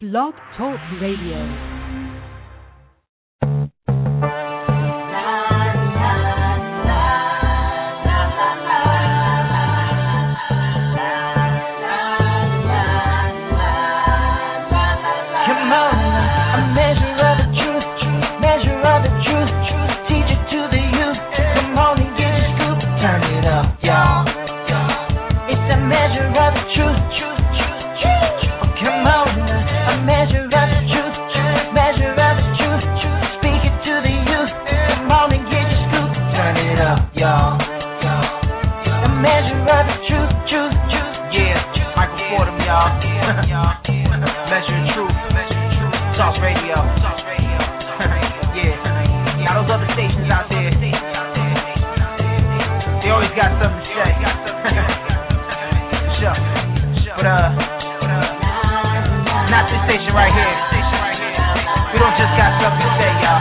Blog Talk Radio. Got something to say. sure. But uh, not this station right here. We don't just got something to say, y'all.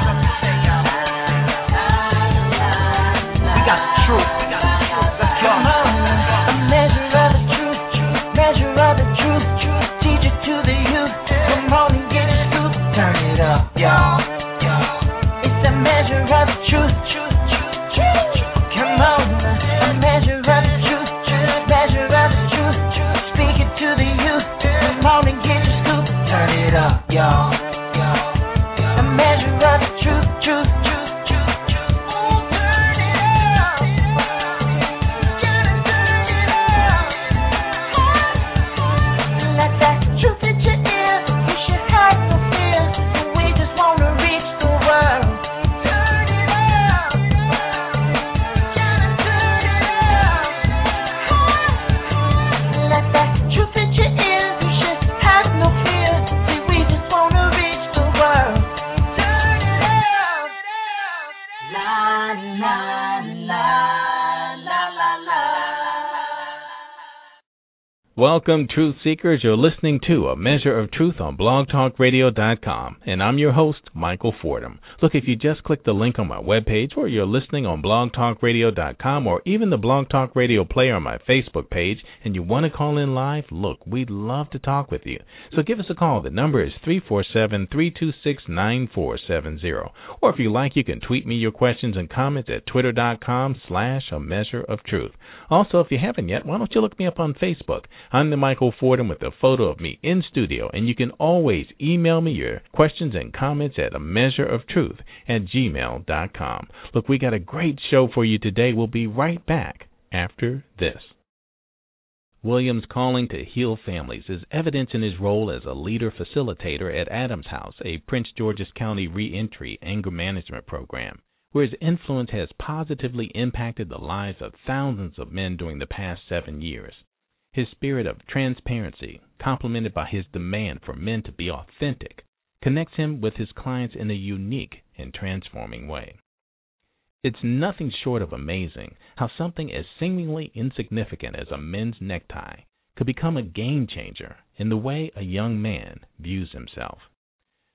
We got the truth. Let's go. Welcome, Truth Seekers. You're listening to A Measure of Truth on blogtalkradio.com, and I'm your host, Michael Fordham. Look, if you just click the link on my webpage, or you're listening on blogtalkradio.com, or even the Blog Talk Radio player on my Facebook page, and you want to call in live, look, we'd love to talk with you. So give us a call. The number is 347 326 9470. Or if you like, you can tweet me your questions and comments at twitter.com slash A Measure of Truth. Also, if you haven't yet, why don't you look me up on Facebook? The Michael Fordham with a photo of me in studio, and you can always email me your questions and comments at a measure of truth at gmail.com. Look, we got a great show for you today. We'll be right back after this. Williams' calling to heal families is evident in his role as a leader facilitator at Adams House, a Prince George's County reentry anger management program, where his influence has positively impacted the lives of thousands of men during the past seven years. His spirit of transparency, complemented by his demand for men to be authentic, connects him with his clients in a unique and transforming way. It's nothing short of amazing how something as seemingly insignificant as a men's necktie could become a game changer in the way a young man views himself.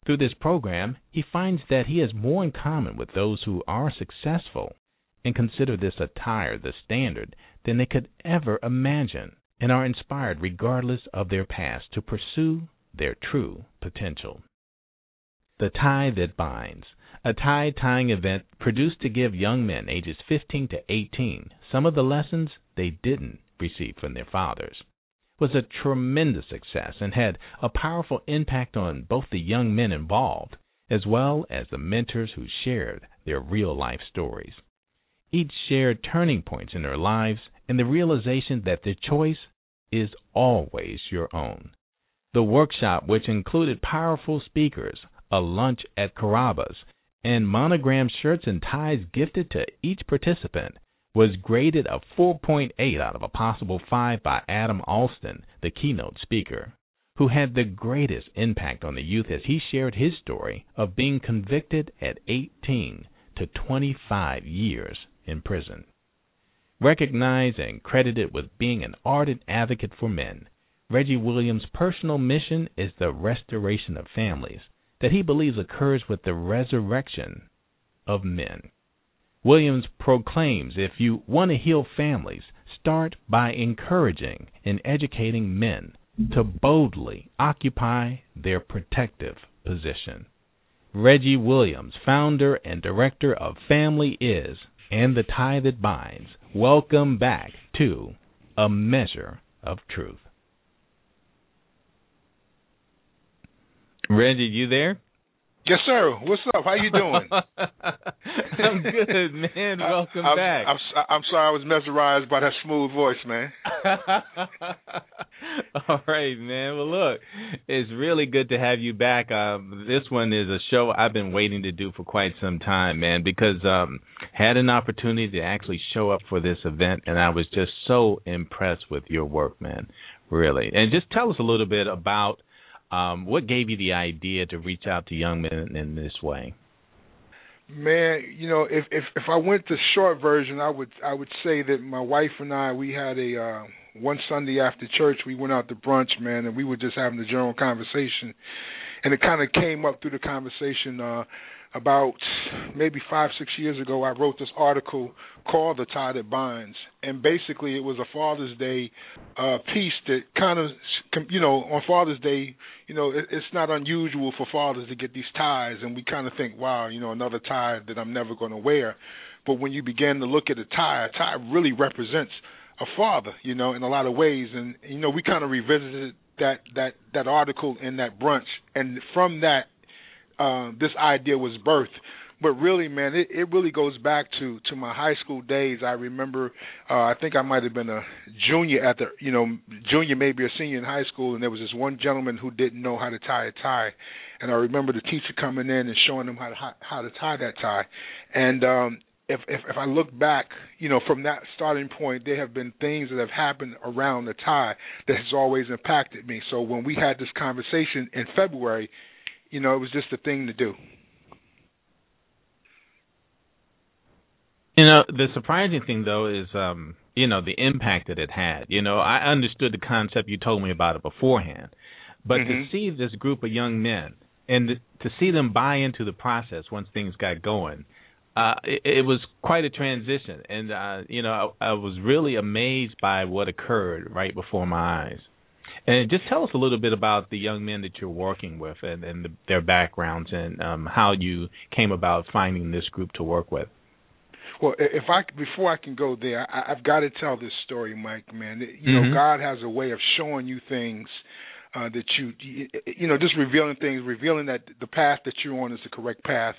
Through this program, he finds that he has more in common with those who are successful and consider this attire the standard than they could ever imagine and are inspired regardless of their past to pursue their true potential. The Tie That Binds, a tie tying event produced to give young men ages 15 to 18 some of the lessons they didn't receive from their fathers, was a tremendous success and had a powerful impact on both the young men involved as well as the mentors who shared their real life stories. Each shared turning points in their lives and the realization that the choice is always your own. The workshop, which included powerful speakers, a lunch at Carrabba's, and monogrammed shirts and ties gifted to each participant, was graded a 4.8 out of a possible 5 by Adam Alston, the keynote speaker, who had the greatest impact on the youth as he shared his story of being convicted at 18 to 25 years in prison. Recognized and credited with being an ardent advocate for men, Reggie Williams' personal mission is the restoration of families that he believes occurs with the resurrection of men. Williams proclaims if you want to heal families, start by encouraging and educating men to boldly occupy their protective position. Reggie Williams, founder and director of Family Is and the Tie That Binds, welcome back to A Measure of Truth. Randy, you there? Yes, sir. What's up? How you doing? I'm good, man. Welcome I, back. I'm, I'm sorry I was mesmerized by that smooth voice, man. All right, man. Well, look, it's really good to have you back. Um, this one is a show I've been waiting to do for quite some time, man, because um had an opportunity to actually show up for this event, and I was just so impressed with your work, man. Really, and just tell us a little bit about um, what gave you the idea to reach out to young men in this way? Man, you know, if if if I went the short version, I would I would say that my wife and I we had a uh one Sunday after church we went out to brunch, man, and we were just having a general conversation, and it kind of came up through the conversation. uh about maybe five six years ago, I wrote this article called "The Tie That Binds," and basically it was a Father's Day uh, piece that kind of, you know, on Father's Day, you know, it, it's not unusual for fathers to get these ties, and we kind of think, wow, you know, another tie that I'm never going to wear. But when you begin to look at a tie, a tie really represents a father, you know, in a lot of ways, and you know, we kind of revisited that that that article in that brunch, and from that uh, this idea was birthed. But really, man, it, it really goes back to to my high school days. I remember, uh, I think I might have been a junior at the, you know, junior maybe a senior in high school, and there was this one gentleman who didn't know how to tie a tie, and I remember the teacher coming in and showing him how to how to tie that tie, and um, if, if if I look back, you know, from that starting point, there have been things that have happened around the tie that has always impacted me. So when we had this conversation in February, you know, it was just a thing to do. You know, the surprising thing though is um, you know, the impact that it had. You know, I understood the concept you told me about it beforehand. But mm-hmm. to see this group of young men and to see them buy into the process once things got going, uh, it, it was quite a transition. And uh, you know, I, I was really amazed by what occurred right before my eyes. And just tell us a little bit about the young men that you're working with and, and the, their backgrounds and um, how you came about finding this group to work with. Well, if I before I can go there, I, I've got to tell this story, Mike. Man, you mm-hmm. know, God has a way of showing you things uh, that you, you know, just revealing things, revealing that the path that you're on is the correct path.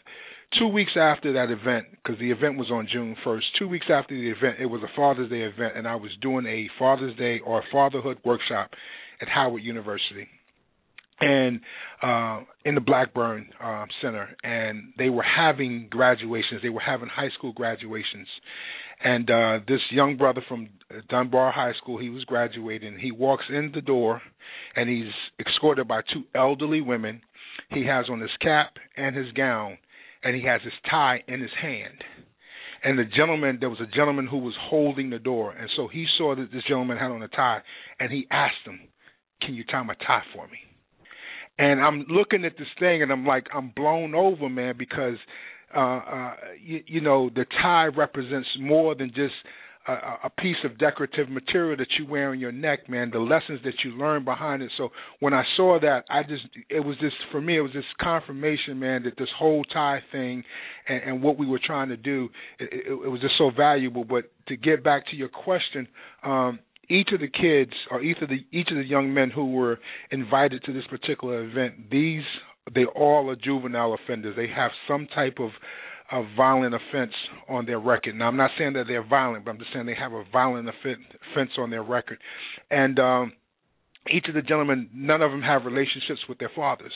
Two weeks after that event, because the event was on June 1st, two weeks after the event, it was a Father's Day event, and I was doing a Father's Day or fatherhood workshop at Howard University and uh, in the Blackburn uh, Center, and they were having graduations. They were having high school graduations, and uh, this young brother from Dunbar High School, he was graduating. He walks in the door, and he's escorted by two elderly women. He has on his cap and his gown, and he has his tie in his hand. And the gentleman, there was a gentleman who was holding the door, and so he saw that this gentleman had on a tie, and he asked him, can you tie my tie for me? And I'm looking at this thing and I'm like, I'm blown over, man, because uh, uh, you, you know the tie represents more than just a, a piece of decorative material that you wear on your neck, man. The lessons that you learn behind it. So when I saw that, I just it was just for me, it was just confirmation, man, that this whole tie thing and, and what we were trying to do, it, it, it was just so valuable. But to get back to your question, um, each of the kids or each of the each of the young men who were invited to this particular event, these they all are juvenile offenders. They have some type of a violent offense on their record. Now, I'm not saying that they're violent, but I'm just saying they have a violent offense on their record. And um, each of the gentlemen, none of them have relationships with their fathers.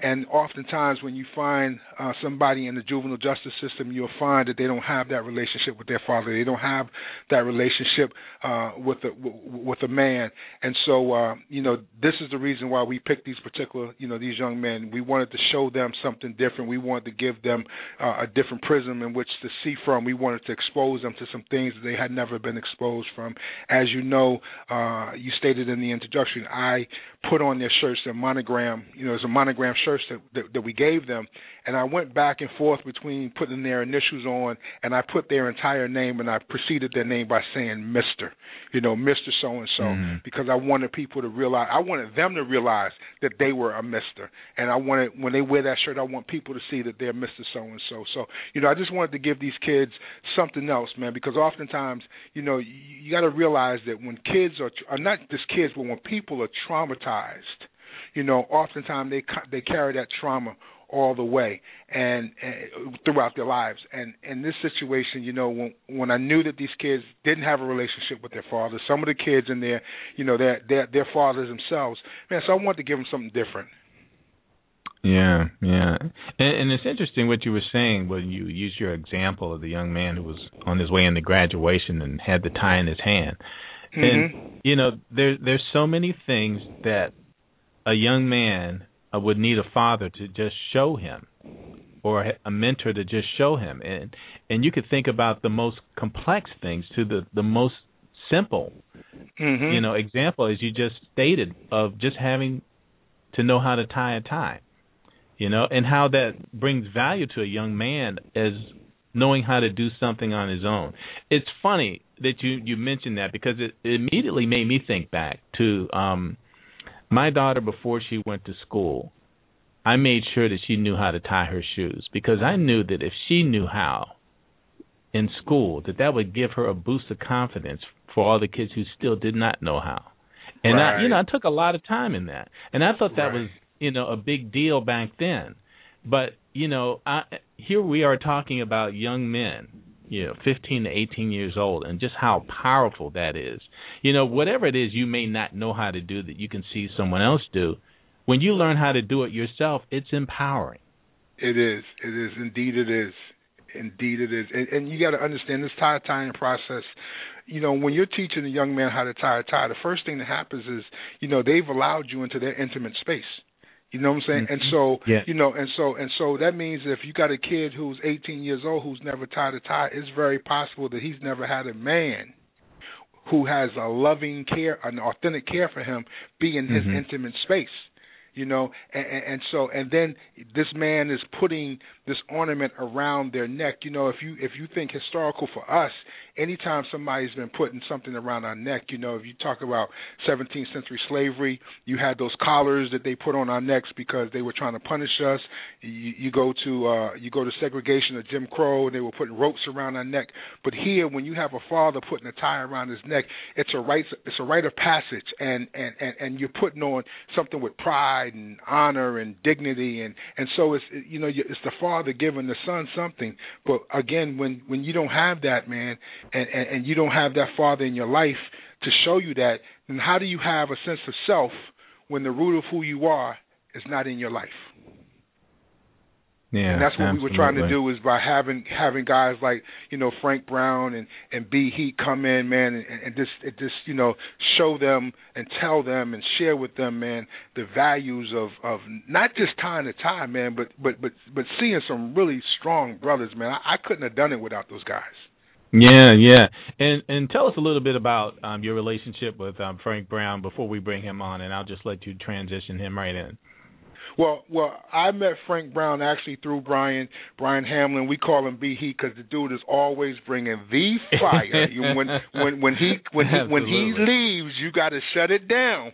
And oftentimes, when you find uh, somebody in the juvenile justice system, you'll find that they don't have that relationship with their father. They don't have that relationship uh, with a with a man. And so, uh, you know, this is the reason why we picked these particular, you know, these young men. We wanted to show them something different. We wanted to give them uh, a different prism in which to see from. We wanted to expose them to some things that they had never been exposed from. As you know, uh, you stated in the introduction, I put on their shirts a monogram. You know, it's a monogram shirt shirts that, that that we gave them, and I went back and forth between putting their initials on, and I put their entire name, and I preceded their name by saying Mister, you know, Mister So and So, because I wanted people to realize, I wanted them to realize that they were a Mister, and I wanted when they wear that shirt, I want people to see that they're Mister So and So. So, you know, I just wanted to give these kids something else, man, because oftentimes, you know, you, you got to realize that when kids are, are uh, not just kids, but when people are traumatized you know, oftentimes they they carry that trauma all the way and, and throughout their lives. And in this situation, you know, when when I knew that these kids didn't have a relationship with their fathers, some of the kids in there, you know, they're they're their fathers themselves. Man, so I wanted to give them something different. Yeah, yeah, and, and it's interesting what you were saying when you used your example of the young man who was on his way into graduation and had the tie in his hand. Mm-hmm. And you know, there there's so many things that a young man uh, would need a father to just show him or a mentor to just show him and and you could think about the most complex things to the the most simple mm-hmm. you know example as you just stated of just having to know how to tie a tie you know and how that brings value to a young man as knowing how to do something on his own it's funny that you you mentioned that because it, it immediately made me think back to um my daughter, before she went to school, I made sure that she knew how to tie her shoes because I knew that if she knew how in school, that that would give her a boost of confidence for all the kids who still did not know how. And right. I, you know, I took a lot of time in that, and I thought that right. was, you know, a big deal back then. But you know, I, here we are talking about young men you know 15 to 18 years old and just how powerful that is. You know whatever it is you may not know how to do that you can see someone else do when you learn how to do it yourself it's empowering. It is. It is. Indeed it is. Indeed it is. And, and you got to understand this tie tying process. You know when you're teaching a young man how to tie a tie the first thing that happens is you know they've allowed you into their intimate space you know what I'm saying? Mm-hmm. And so, yeah. you know, and so and so that means if you got a kid who's 18 years old who's never tied a tie, it's very possible that he's never had a man who has a loving care, an authentic care for him, be in his Mhm. intimate space. You know, and, and, and so and then this man is putting this ornament around their neck. You know, if you if you think historical for us, anytime somebody's been putting something around our neck, you know, if you talk about 17th century slavery, you had those collars that they put on our necks because they were trying to punish us. You, you go to uh, you go to segregation of Jim Crow, and they were putting ropes around our neck. But here, when you have a father putting a tie around his neck, it's a right it's a rite of passage, and and and, and you're putting on something with pride and honor and dignity, and and so it's you know it's the father giving the son something. But again, when when you don't have that, man, and, and, and you don't have that father in your life to show you that, then how do you have a sense of self when the root of who you are is not in your life? Yeah, and that's what we were trying to do is by having having guys like you know Frank Brown and and B Heat come in, man, and, and just it just you know show them and tell them and share with them, man, the values of of not just tying the tie, man, but but but but seeing some really strong brothers, man. I, I couldn't have done it without those guys. Yeah, yeah, and and tell us a little bit about um, your relationship with um, Frank Brown before we bring him on, and I'll just let you transition him right in. Well, well, I met Frank Brown actually through Brian Brian Hamlin. We call him B Heat because the dude is always bringing the fire. you, when when when he when he when he leaves, you got to shut it down.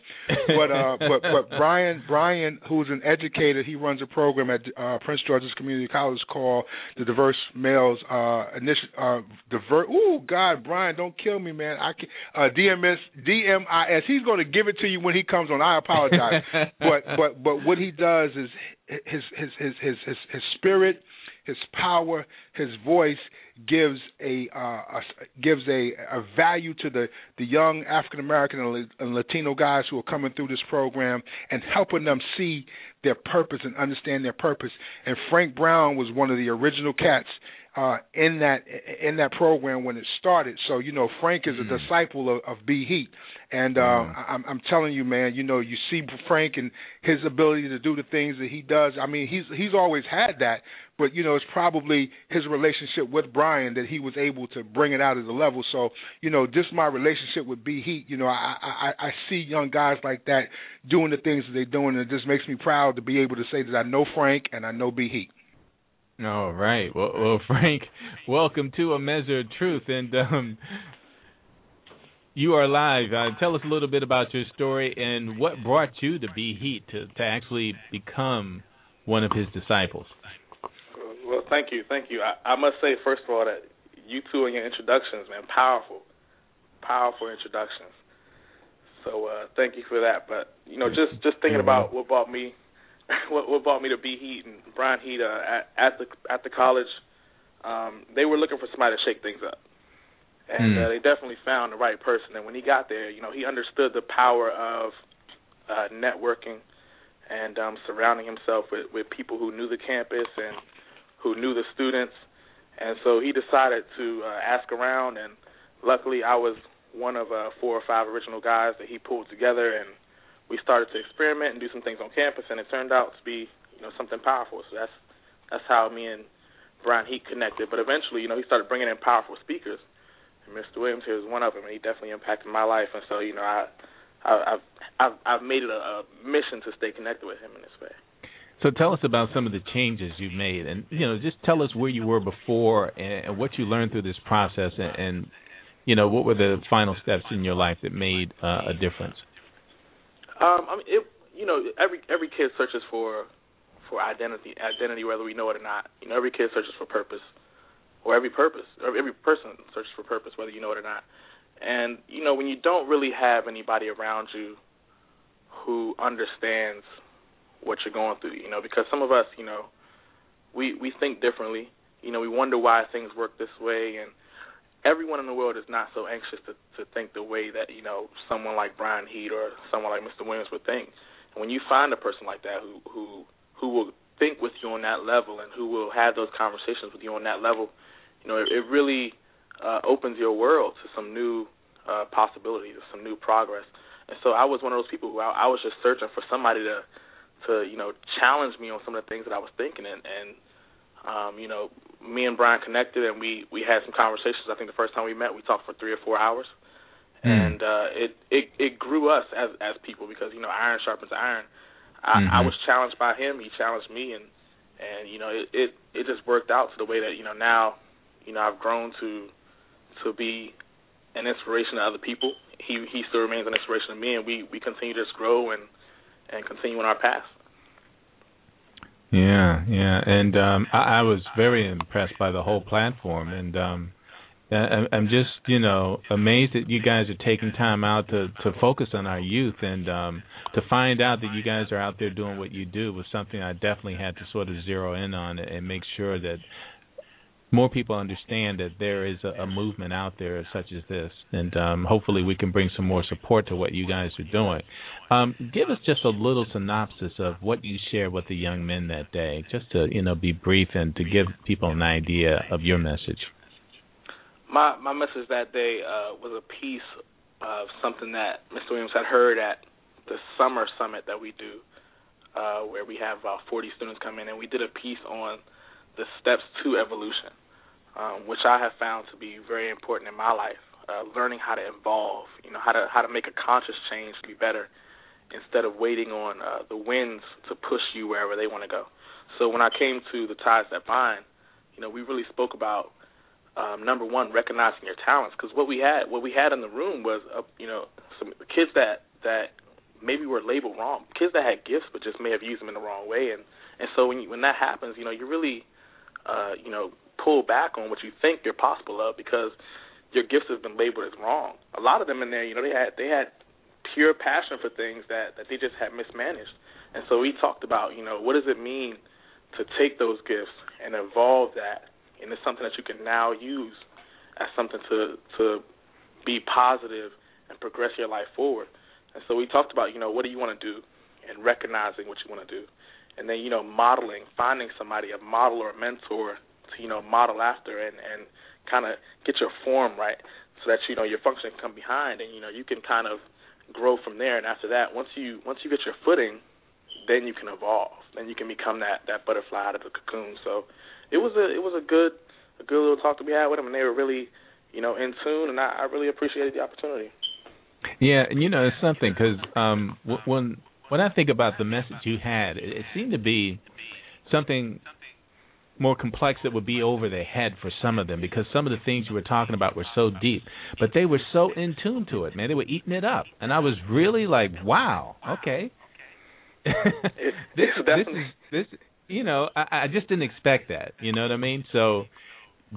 But uh, but but Brian Brian, who's an educator, he runs a program at uh, Prince George's Community College called the Diverse Males uh, Initiative. Uh, Divert. Ooh, God, Brian, don't kill me, man. I can, uh, DMS DMIS. He's going to give it to you when he comes on. I apologize, but but but what he does is his his his his his, his spirit, his power, his voice gives a, uh, a gives a, a value to the the young African American and Latino guys who are coming through this program and helping them see their purpose and understand their purpose. And Frank Brown was one of the original cats uh, in that in that program when it started. So you know, Frank is a Mm. disciple of, of B Heat, and uh, Mm. I'm, I'm telling you, man, you know, you see Frank and his ability to do the things that he does. I mean, he's he's always had that, but you know, it's probably his relationship with Brian that he was able to bring it out at the level. So you know, just my relationship with B Heat, you know, I, I I see young guys like that doing the things that they're doing, and it just makes me proud to be able to say that I know Frank and I know B Heat. All right. Well, well, Frank, welcome to a measure of truth, and um, you are live. Uh, tell us a little bit about your story and what brought you to B Heat to to actually become one of his disciples. Well, thank you, thank you. I, I must say first of all that you two and your introductions, man, powerful, powerful introductions. So uh, thank you for that. But you know, just just thinking about what brought me, what what brought me to B Heat and Brian Heat uh, at, at the at the college. Um, they were looking for somebody to shake things up, and Hmm. uh, they definitely found the right person. And when he got there, you know, he understood the power of uh, networking and um, surrounding himself with, with people who knew the campus and who knew the students. And so he decided to uh, ask around, and luckily I was one of uh, four or five original guys that he pulled together, and we started to experiment and do some things on campus, and it turned out to be you know something powerful. So that's that's how me and Brian Heat connected. But eventually, you know, he started bringing in powerful speakers, and Mr. Williams here was one of them, and he definitely impacted my life. And so you know, I, I I've I've I've made it a, a mission to stay connected with him in this way. So tell us about some of the changes you've made, and you know, just tell us where you were before and, and what you learned through this process, and, and you know, what were the final steps in your life that made uh, a difference. Um, I mean, it, you know, every every kid searches for for identity, identity, whether we know it or not. You know, every kid searches for purpose, or every purpose, or every person searches for purpose, whether you know it or not. And you know, when you don't really have anybody around you who understands what you're going through, you know, because some of us, you know, we we think differently. You know, we wonder why things work this way, and everyone in the world is not so anxious to to think the way that you know someone like Brian Heat or someone like Mr. Williams would think. And when you find a person like that who who who will think with you on that level and who will have those conversations with you on that level, you know, it, it really uh, opens your world to some new uh, possibilities, some new progress. And so I was one of those people who I, I was just searching for somebody to to you know challenge me on some of the things that I was thinking and and um, you know me and Brian connected and we we had some conversations. I think the first time we met we talked for three or four hours, Mm. and uh, it it it grew us as as people because you know iron sharpens iron. I, Mhm. I was challenged by him. He challenged me, and and you know it, it it just worked out to the way that you know now you know I've grown to to be an inspiration to other people. He he still remains an inspiration to me, and we we continue to just grow and and continue on our path. Yeah, yeah, and um, I, I was very impressed by the whole platform, and um, I, I'm just you know amazed that you guys are taking time out to to focus on our youth, and um, to find out that you guys are out there doing what you do was something I definitely had to sort of zero in on and make sure that more people understand that there is a, a movement out there such as this, and um, hopefully we can bring some more support to what you guys are doing. Um, give us just a little synopsis of what you shared with the young men that day, just to you know be brief and to give people an idea of your message. My my message that day uh, was a piece of something that Mr. Williams had heard at the summer summit that we do, uh, where we have about 40 students come in, and we did a piece on the steps to evolution, um, which I have found to be very important in my life. Uh, learning how to evolve, you know, how to how to make a conscious change to be better, instead of waiting on uh, the winds to push you wherever they want to go. So when I came to the ties that bind, you know, we really spoke about um, number one, recognizing your talents, because what we had, what we had in the room was, uh, you know, some kids that that maybe were labeled wrong, kids that had gifts but just may have used them in the wrong way, and and so when you, when that happens, you know, you really, uh, you know, pull back on what you think you're possible of because your gifts have been labeled as wrong. A lot of them in there, you know, they had they had pure passion for things that that they just had mismanaged, and so we talked about, you know, what does it mean to take those gifts and evolve that into something that you can now use as something to to be positive and progress your life forward. And so we talked about, you know, what do you want to do, and recognizing what you want to do, and then you know, modeling, finding somebody, a model or a mentor to you know model after and and kind of get your form right so that you know your function can come behind and you know you can kind of grow from there. And after that once you once you get your footing then you can evolve. Then you can become that that butterfly out of the cocoon. So it was a it was a good a good little talk that we had with them and they were really you know in tune and I, I really appreciated the opportunity. Yeah and you know it's something because um when when I think about the message you had it, it seemed to be something more complex that would be over their head for some of them because some of the things you were talking about were so deep, but they were so in tune to it, man. They were eating it up, and I was really like, wow, okay. this, this is this, you know, I, I just didn't expect that. You know what I mean? So,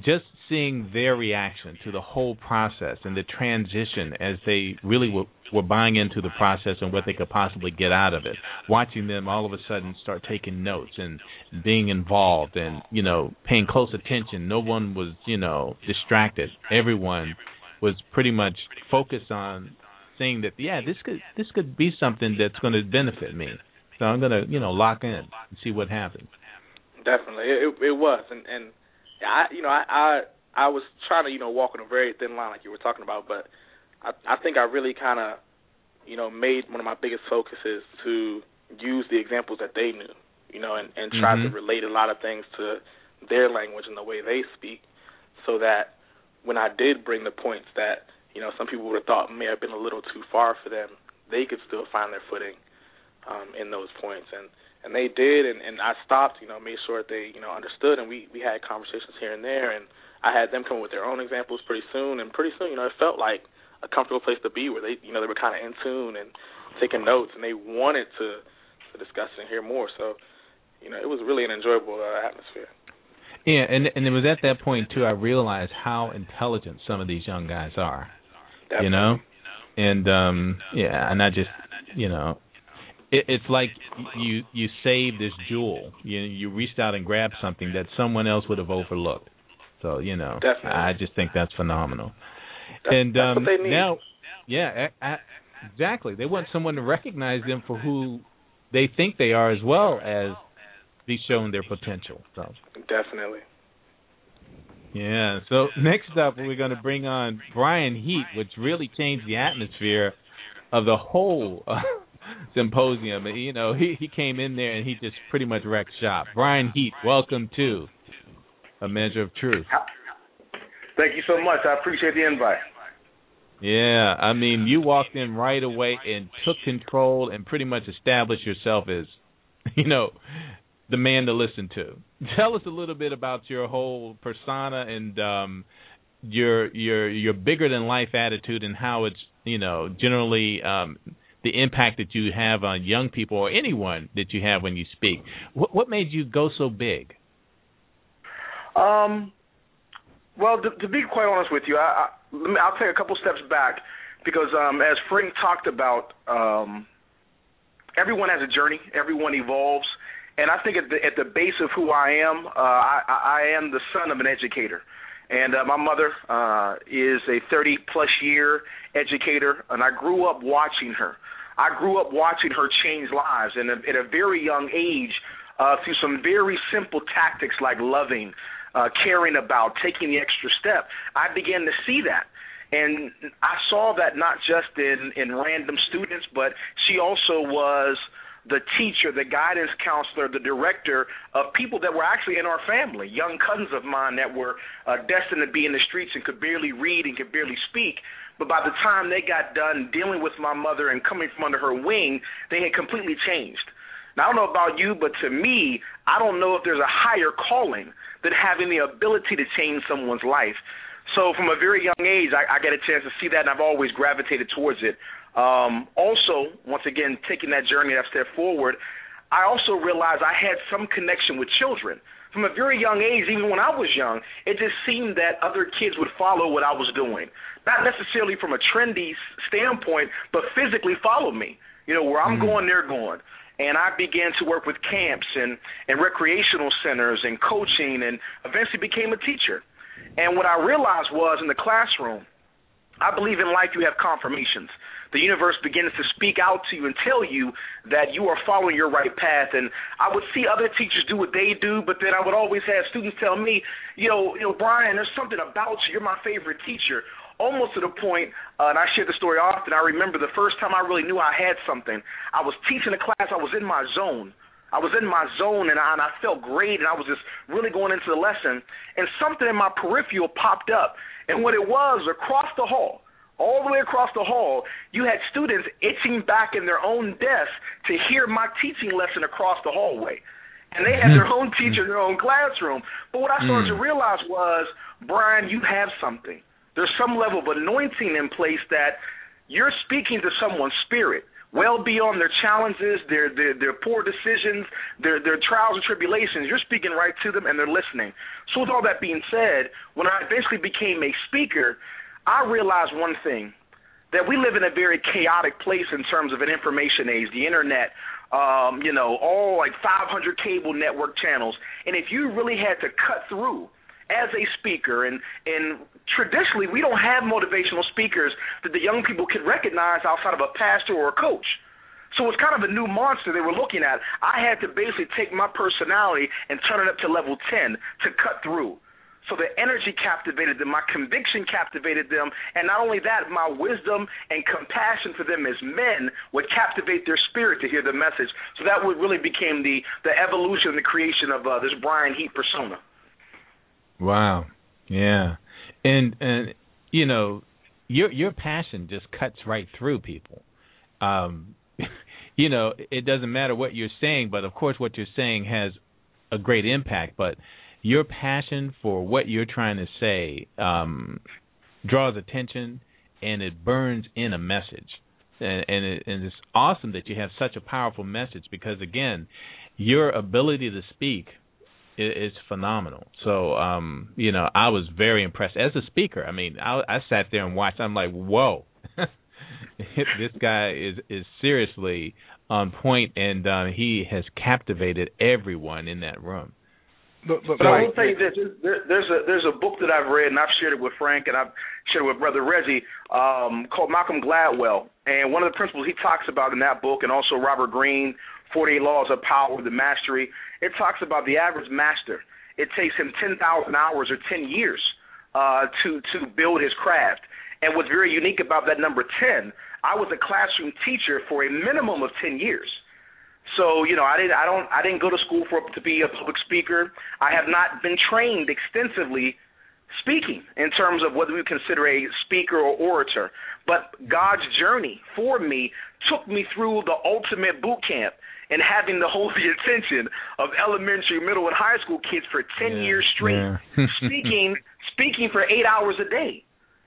just seeing their reaction to the whole process and the transition as they really were were buying into the process and what they could possibly get out of it. Watching them all of a sudden start taking notes and being involved and, you know, paying close attention. No one was, you know, distracted. Everyone was pretty much focused on saying that, yeah, this could this could be something that's going to benefit me. So I'm going to, you know, lock in and see what happens. Definitely, it, it was, and and I, you know, I, I I was trying to, you know, walk on a very thin line, like you were talking about, but I, I think I really kind of, you know, made one of my biggest focuses to use the examples that they knew, you know, and, and try mm-hmm. to relate a lot of things to their language and the way they speak, so that when I did bring the points that you know some people would have thought may have been a little too far for them, they could still find their footing um, in those points, and and they did, and and I stopped, you know, made sure that they you know understood, and we we had conversations here and there, and I had them come with their own examples pretty soon, and pretty soon, you know, it felt like a comfortable place to be where they you know they were kind of in tune and taking notes and they wanted to to discuss and hear more. So you know it was really an enjoyable uh, atmosphere. Yeah, and and it was at that point too I realized how intelligent some of these young guys are. Definitely. You know, and um yeah, and I just you know it, it's like you you saved this jewel. You you reached out and grabbed something that someone else would have overlooked. So you know, Definitely. I just think that's phenomenal. And um, what they need. now, yeah, a, a, exactly. They want someone to recognize them for who they think they are, as well as be shown their potential. So definitely. Yeah. So next up, we're going to bring on Brian Heat, which really changed the atmosphere of the whole uh, symposium. You know, he he came in there and he just pretty much wrecked shop. Brian Heat, welcome to a measure of truth. Thank you so much. I appreciate the invite. Yeah, I mean, you walked in right away and took control and pretty much established yourself as, you know, the man to listen to. Tell us a little bit about your whole persona and um your your your bigger than life attitude and how it's, you know, generally um the impact that you have on young people or anyone that you have when you speak. What what made you go so big? Um well, to, to be quite honest with you, I, I, I'll take a couple steps back because, um, as Frank talked about, um, everyone has a journey. Everyone evolves, and I think at the at the base of who I am, uh, I, I am the son of an educator. And uh, my mother uh, is a 30 plus year educator, and I grew up watching her. I grew up watching her change lives, and at a very young age, uh, through some very simple tactics like loving, uh, caring about, taking the extra step, I began to see that. And I saw that not just in, in random students, but she also was the teacher, the guidance counselor, the director of people that were actually in our family, young cousins of mine that were uh, destined to be in the streets and could barely read and could barely speak. But by the time they got done dealing with my mother and coming from under her wing, they had completely changed. Now, I don't know about you, but to me, I don't know if there's a higher calling than having the ability to change someone's life. So from a very young age, I, I get a chance to see that, and I've always gravitated towards it. Um, also, once again, taking that journey, that step forward, I also realized I had some connection with children. From a very young age, even when I was young, it just seemed that other kids would follow what I was doing. Not necessarily from a trendy standpoint, but physically follow me. You know, where I'm Mhm. going, they're going and I began to work with camps and, and recreational centers and coaching and eventually became a teacher. And what I realized was in the classroom, I believe in life you have confirmations. The universe begins to speak out to you and tell you that you are following your right path. And I would see other teachers do what they do, but then I would always have students tell me, you know, you know, Brian, there's something about you. You're my favorite teacher. Almost to the point, uh, and I share the story often. I remember the first time I really knew I had something. I was teaching a class. I was in my zone. I was in my zone and I, and I felt great and I was just really going into the lesson and something in my peripheral popped up and what it was across the hall all the way across the hall, you had students itching back in their own desks to hear my teaching lesson across the hallway. And they had their hmm. own teacher in their own classroom. But what I started to hmm. realize was, Brian, you have something. There's some level of anointing in place that you're speaking to someone's spirit well beyond their challenges, their their, their poor decisions, their their trials and tribulations. You're speaking right to them, and they're listening. So, with all that being said, when I eventually became a speaker, I realized one thing that we live in a very chaotic place in terms of an information age, the internet, um, you know, all like 500 cable network channels. And if you really had to cut through as a speaker, and and traditionally we don't have motivational speakers that the young people could recognize outside of a pastor or a coach. So it's kind of a new monster they were looking at. I had to basically take my personality and turn it up to level 10 to cut through. So the energy captivated them, my conviction captivated them, and not only that, my wisdom and compassion for them as men would captivate their spirit to hear the message. So that would really became the the evolution the creation of uh, this Brian Heat persona. Wow. Yeah. And and you know, your your passion just cuts right through people. Um you know, it doesn't matter what you're saying, but of course what you're saying has a great impact, but your passion for what you're trying to say um, draws attention and it burns in a message. And, and, it, and it's awesome that you have such a powerful message because, again, your ability to speak is, phenomenal. So, um, you know, I was very impressed as a speaker. I mean, I, I sat there and watched. I'm like, whoa, this guy is is seriously on point, and uh, he has captivated everyone in that room. But, but, but I will tell you this: there, there's a there's a book that I've read, and I've shared it with Frank, and I've shared it with Brother Reggie, um, called Malcolm Gladwell. And one of the principles he talks about in that book, and also Robert Greene, 48 Laws of Power, the Mastery. It talks about the average master. It takes him 10,000 hours or 10 years uh, to to build his craft. And what's very unique about that number 10, I was a classroom teacher for a minimum of 10 years. So you know, I didn't I don't I didn't go to school for to be a public speaker. I have not been trained extensively speaking in terms of whether we consider a speaker or orator. But God's journey for me took me through the ultimate boot camp and having to hold the attention of elementary, middle, and high school kids for ten yeah, years straight, yeah. speaking speaking for eight hours a day.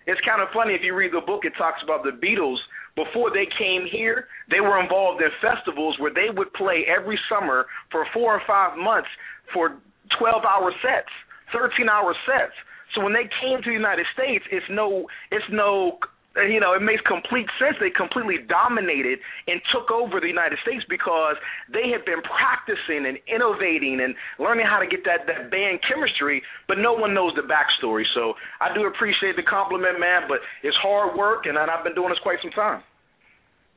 It's kind of funny if you read the book. It talks about the Beatles before they came here, they were involved in festivals where they would play every summer for four or five months for 12 hour sets, 13 hour sets. So when they came to the United States, it's no, it's no you know, it makes complete sense. They completely dominated and took over the United States because they had been practicing and innovating and learning how to get that that band chemistry, but no one knows the backstory. So I do appreciate the compliment, man. But it's hard work, and I've been doing this quite some time.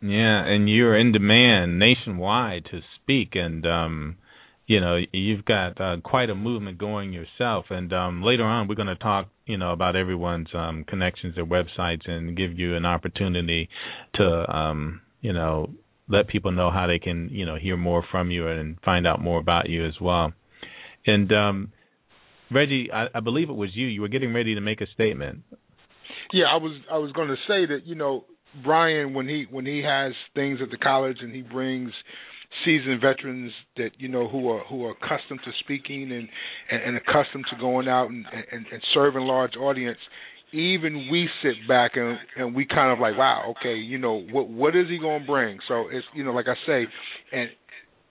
Yeah, and you're in demand nationwide to speak, and um, you know you've got uh, quite a movement going yourself. And um, later on, we're going to talk, you know, about everyone's um, connections, their websites, and give you an opportunity to, um, you know, let people know how they can, you know, hear more from you and find out more about you as well. And um, Reggie, I, I believe it was you. You were getting ready to make a statement. Yeah, I was. I was going to say that you know Brian when he when he has things at the college and he brings seasoned veterans that you know who are who are accustomed to speaking and and, and accustomed to going out and, and and serving large audience even we sit back and and we kind of like wow okay you know what what is he going to bring so it's you know like i say and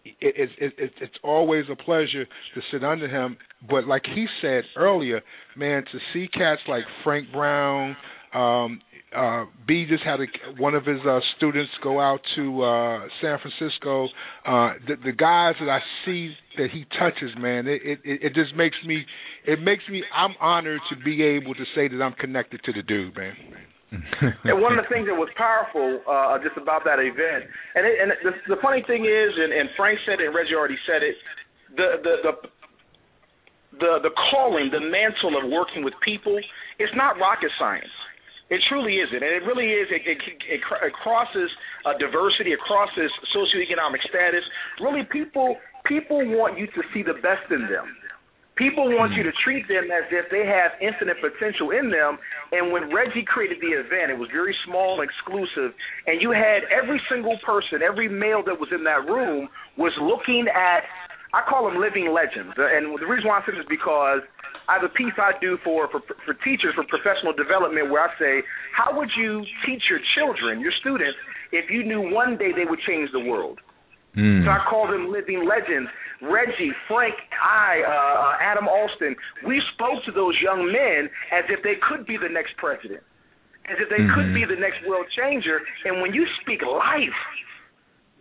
it, it, it, it's always a pleasure to sit under him. But like he said earlier, man, to see cats like Frank Brown, um, uh, B just had a, one of his uh, students go out to uh, San Francisco. Uh, the, the guys that I see that he touches, man, it, it it just makes me it makes me I'm honored to be able to say that I'm connected to the dude, man. and one of the things that was powerful uh, just about that event, and it, and the, the funny thing is, and, and Frank said it, and Reggie already said it, the the the the the calling, the mantle of working with people, it's not rocket science. It truly isn't, and it really is. It, it, it, it crosses uh, diversity, it crosses socioeconomic status. Really, people people want you to see the best in them. People want you to treat them as if they have infinite potential in them. And when Reggie created the event, it was very small and exclusive. And you had every single person, every male that was in that room was looking at, I call them living legends. And the reason why I say this is because I have a piece I do for, for, for teachers for professional development where I say, how would you teach your children, your students, if you knew one day they would change the world? Mm. So I call them living legends. Reggie, Frank, I, uh, uh, Adam Alston, we spoke to those young men as if they could be the next president, as if they mm-hmm. could be the next world changer. And when you speak life,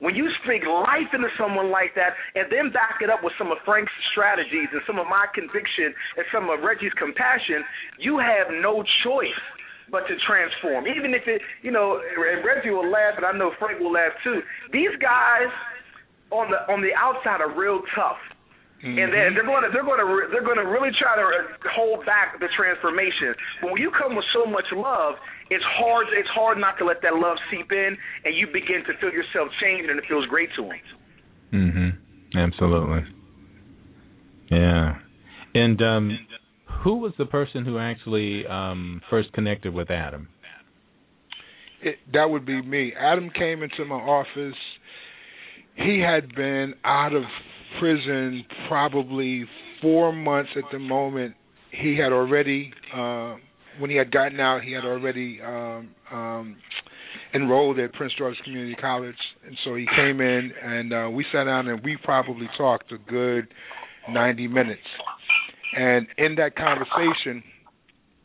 when you speak life into someone like that and then back it up with some of Frank's strategies and some of my conviction and some of Reggie's compassion, you have no choice but to transform. Even if it, you know, and Reggie will laugh, and I know Frank will laugh too. These guys on the on the outside are real tough. Mm-hmm. And they're, they're going to they're going to they're going to really try to hold back the transformation. But when you come with so much love, it's hard it's hard not to let that love seep in, and you begin to feel yourself change, and it feels great to them. Mhm. Absolutely. Yeah. And um, who was the person who actually um, first connected with Adam? It, that would be me. Adam came into my office he had been out of prison probably four months at the moment. He had already, uh, when he had gotten out, he had already um, um, enrolled at Prince George Community College, and so he came in and uh, we sat down and we probably talked a good ninety minutes. And in that conversation,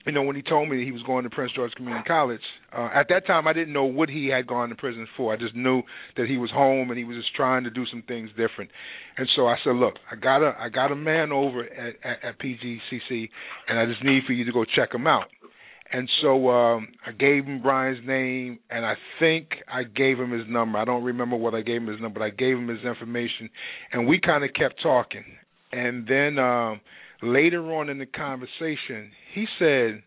you know, when he told me that he was going to Prince George Community College, uh, at that time I didn't know what he had gone to prison for. I just knew that he was home and he was just trying to do some things different. And so I said, look, I got a I got a man over at, at, at PGCC, and I just need for you to go check him out. And so um, I gave him Brian's name, and I think I gave him his number. I don't remember what I gave him his number, but I gave him his information, and we kind of kept talking. And then um, later on in the conversation, he said,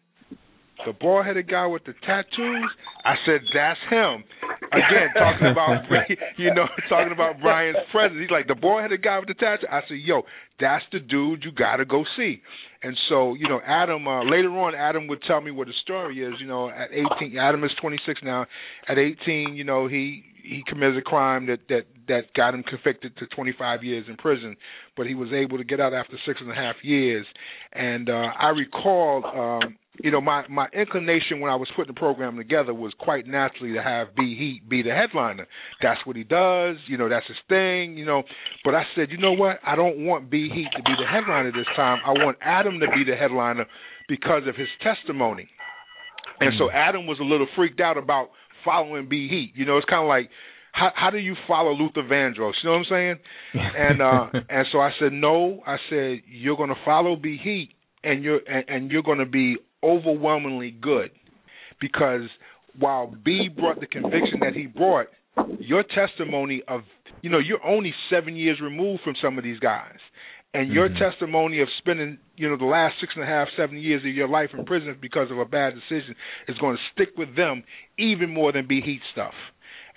the bald headed guy with the tattoos, I said, that's him. Again, talking about you know, talking about Brian's presence. He's like the bald headed guy with the tattoo. I said, Yo, that's the dude you gotta go see. And so, you know, Adam uh later on Adam would tell me what the story is, you know, at eighteen Adam is twenty six now. At eighteen, you know, he he committed a crime that that that got him convicted to 25 years in prison, but he was able to get out after six and a half years. And uh, I recall, um, you know, my my inclination when I was putting the program together was quite naturally to have B Heat be the headliner. That's what he does, you know, that's his thing, you know. But I said, you know what? I don't want B Heat to be the headliner this time. I want Adam to be the headliner because of his testimony. And so mm. Adam was a little freaked out about following B Heat. You know, it's kind of like how how do you follow Luther Vandross? You know what I'm saying? And uh and so I said no. I said you're going to follow B Heat and you're and, and you're going to be overwhelmingly good because while B brought the conviction that he brought, your testimony of you know you're only seven years removed from some of these guys and your mm-hmm. testimony of spending you know the last six and a half seven years of your life in prison because of a bad decision is going to stick with them even more than B Heat stuff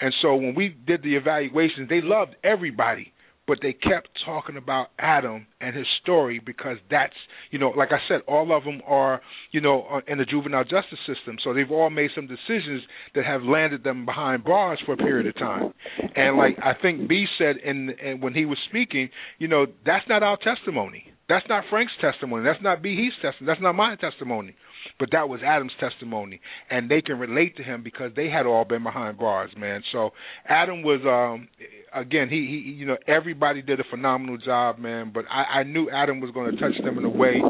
and so when we did the evaluations they loved everybody but they kept talking about Adam and his story because that's you know like I said all of them are you know in the juvenile justice system. So they've all made some decisions that have landed them behind bars for a period of time. And like I think B said in, in when he was speaking you know that's not our testimony. That's not Frank's testimony. That's not B Heat's testimony. That's not my testimony but that was Adam's testimony, and they can relate to him because they had all been behind bars, man. So Adam was, um, again, he, he, you know, everybody did a phenomenal job, man. But I, I knew Adam was going to touch them in a way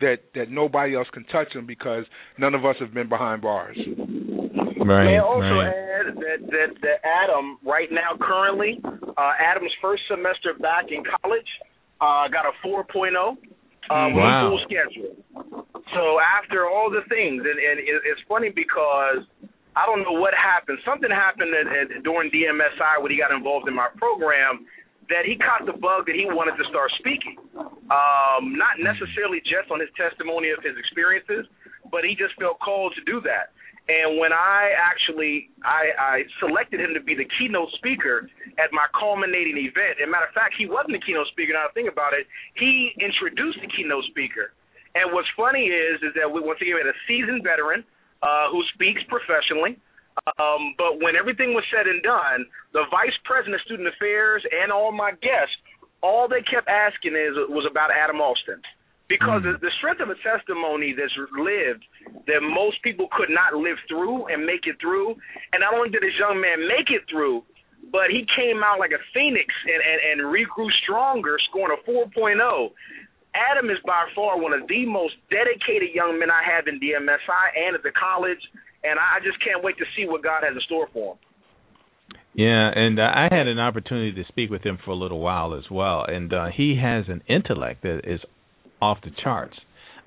that that nobody else can touch them because none of us have been behind bars. Right. May I also right. add that, that that Adam right now currently uh, Adam's first semester back in college uh, got a 4.0 um, Wow. on full schedule. So after all the things, and, and it, it's funny because I don't know what happened. Something happened at, at, during DMSI when he got involved in my program that he caught the bug that he wanted to start speaking. Um, not necessarily just on his testimony of his experiences, but he just felt called to do that. And when I actually I, I selected him to be the keynote speaker at my culminating event, and matter of fact, he wasn't the keynote speaker. Now I think about it, he introduced the keynote speaker. And what's funny is is that we once again had a seasoned veteran uh, who speaks professionally. Um, but when everything was said and done, the vice president of student affairs and all my guests, all they kept asking is was about Adam Alston because the, the strength of a testimony that's lived that most people could not live through and make it through. And not only did this young man make it through, but he came out like a phoenix and, and, and regrew stronger, scoring a 4.0. Adam is by far one of the most dedicated young men I have in DMSI and at the college, and I just can't wait to see what God has in store for him. Yeah, and uh, I had an opportunity to speak with him for a little while as well, and uh, he has an intellect that is off the charts.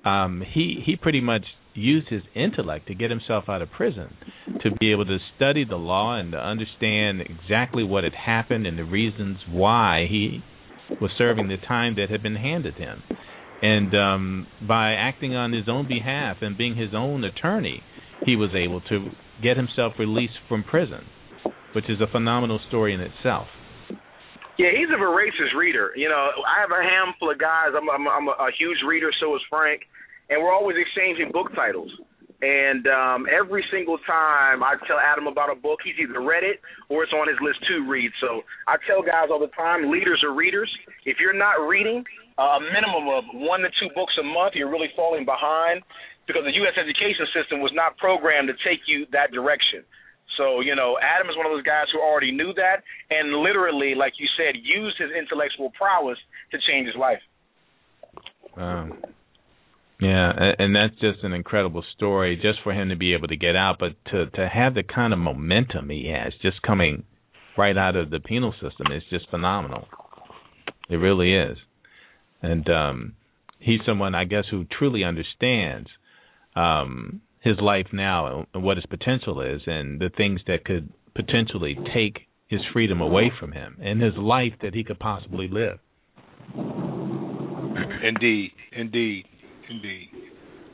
Um, he he pretty much used his intellect to get himself out of prison, to be able to study the law and to understand exactly what had happened and the reasons why he was serving the time that had been handed him. And um, by acting on his own behalf and being his own attorney, he was able to get himself released from prison, which is a phenomenal story in itself. Yeah, he's a voracious reader. You know, I have a handful of guys. I'm, I'm, I'm a, a huge reader. So is Frank, and we're always exchanging book titles. And um, every single time I tell Adam about a book, he's either read it or it's on his list to read. So I tell guys all the time, leaders are readers. If you're not reading a minimum of one to two books a month, you're really falling behind because the U.S. education system was not programmed to take you that direction. So, you know, Adam is one of those guys who already knew that and literally, like you said, used his intellectual prowess to change his life. Wow. Yeah, and that's just an incredible story just for him to be able to get out, but to to have the kind of momentum he has just coming right out of the penal system is just phenomenal. It really is. And um he's someone I guess who truly understands um his life now and what his potential is and the things that could potentially take his freedom away from him and his life that he could possibly live. Indeed, indeed, indeed.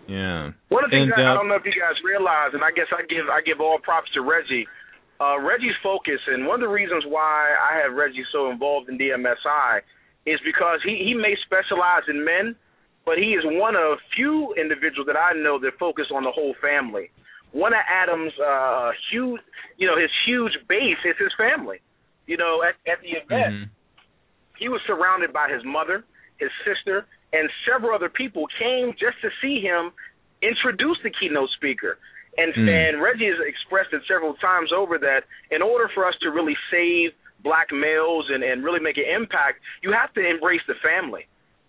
Yeah. One of the things And, I, I uh, don't know if you guys realize, and I guess I give I give all props to Reggie. Uh, Reggie's focus, and one of the reasons why I have Reggie so involved in DMSI is because he he may specialize in men, but he is one of few individuals that I know that focus on the whole family. One of Adam's uh, huge, you know, his huge base is his family. You know, at at the event, Mhm. he was surrounded by his mother, his sister, and several other people came just to see him introduce the keynote speaker. And Mm. and Reggie has expressed it several times over that in order for us to really save black males and, and really make an impact, you have to embrace the family.